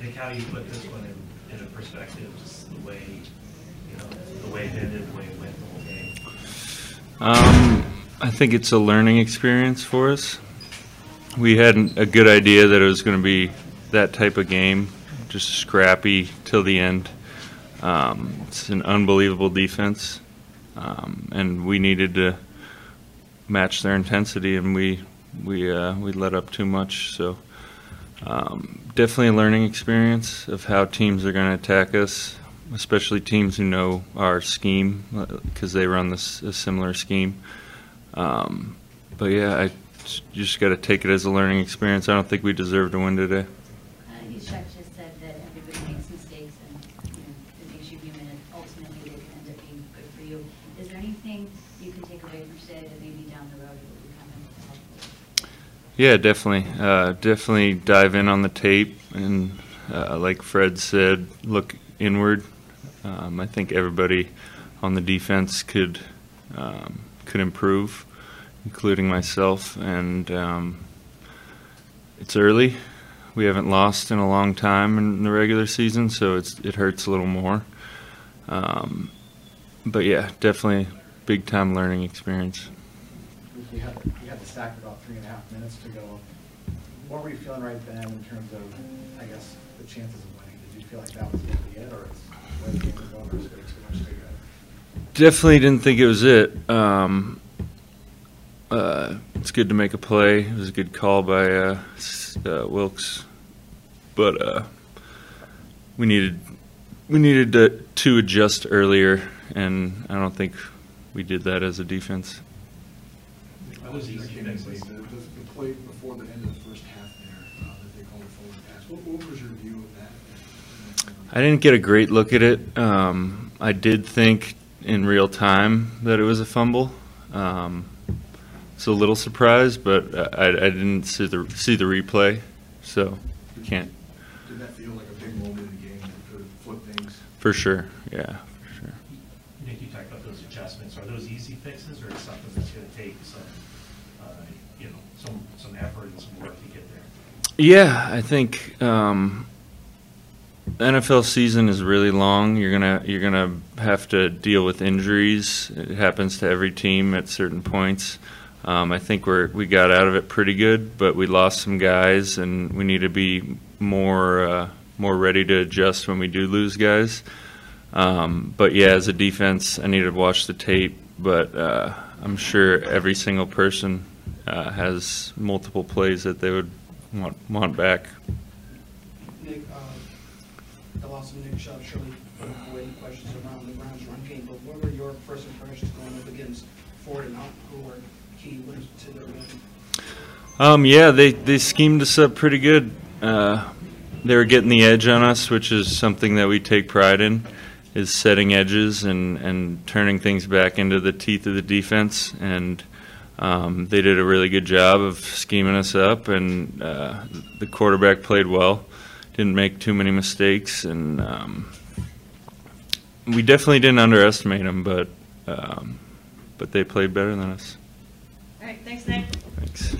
Nick, how you put this one in, in a perspective, just the way, you know, the way it ended, the way it went, the whole game? Um, I think it's a learning experience for us. We had a good idea that it was going to be that type of game, just scrappy till the end. Um, it's an unbelievable defense, um, and we needed to match their intensity, and we we uh, we let up too much. So um, definitely a learning experience of how teams are going to attack us, especially teams who know our scheme because they run this a similar scheme. Um, but yeah, I just got to take it as a learning experience. I don't think we deserve to win today. Uh, you Chuck just said that everybody makes mistakes and, it makes you human and ultimately they can end up being good for you. Is there anything you can take away from today that maybe down the road? Yeah, definitely. Uh, definitely dive in on the tape and, uh, like Fred said, look inward. Um, I think everybody on the defense could um, could improve, including myself. And um, it's early. We haven't lost in a long time in the regular season, so it's it hurts a little more. Um, but yeah, definitely a big time learning experience. You had, you had the sack about three and a half minutes to go. What were you feeling right then in terms of, I guess, the chances of winning? Did you feel like that was going to be it, or where the game was or is it too much to go? Definitely didn't think it was it. Um, uh, it's good to make a play. It was a good call by uh, uh, Wilks, but uh, we needed we needed to, to adjust earlier, and I don't think we did that as a defense. Are those easy Came in late. fixes? The, the the play before the end of the first half there, uh, that they called a forward pass, what, what was your view of that? I didn't get a great look at it. Um, I did think in real time that it was a fumble. Um, it's a little surprised, but I, I didn't see the see the replay, so can't Did that feel like a big moment in the game that could flip things? for sure. Yeah, for sure. Nick, you talked about those adjustments. Are those easy fixes or is something that's going to take some, you know, some, some effort and some work to get there? Yeah, I think um, the NFL season is really long. You're gonna you're gonna have to deal with injuries. It happens to every team at certain points. Um, I think we're we got out of it pretty good, but we lost some guys, and we need to be more uh, more ready to adjust when we do lose guys. Um, but yeah, as a defense, I need to watch the tape. But uh, I'm sure every single person uh, has multiple plays that they would want want back. Nick, uh, the loss of Nick Chubb surely questions around the Browns run game, but what were your first impressions going up against Ford and Hunt, who were key winners to their win? Um, yeah, they, they schemed us up pretty good. Uh, they were getting the edge on us, which is something that we take pride in, is setting edges and, and turning things back into the teeth of the defense. And um, they did a really good job of scheming us up, and uh, the quarterback played well, didn't make too many mistakes, and um, we definitely didn't underestimate them, but um, but they played better than us. All right, thanks, Nick. Thanks.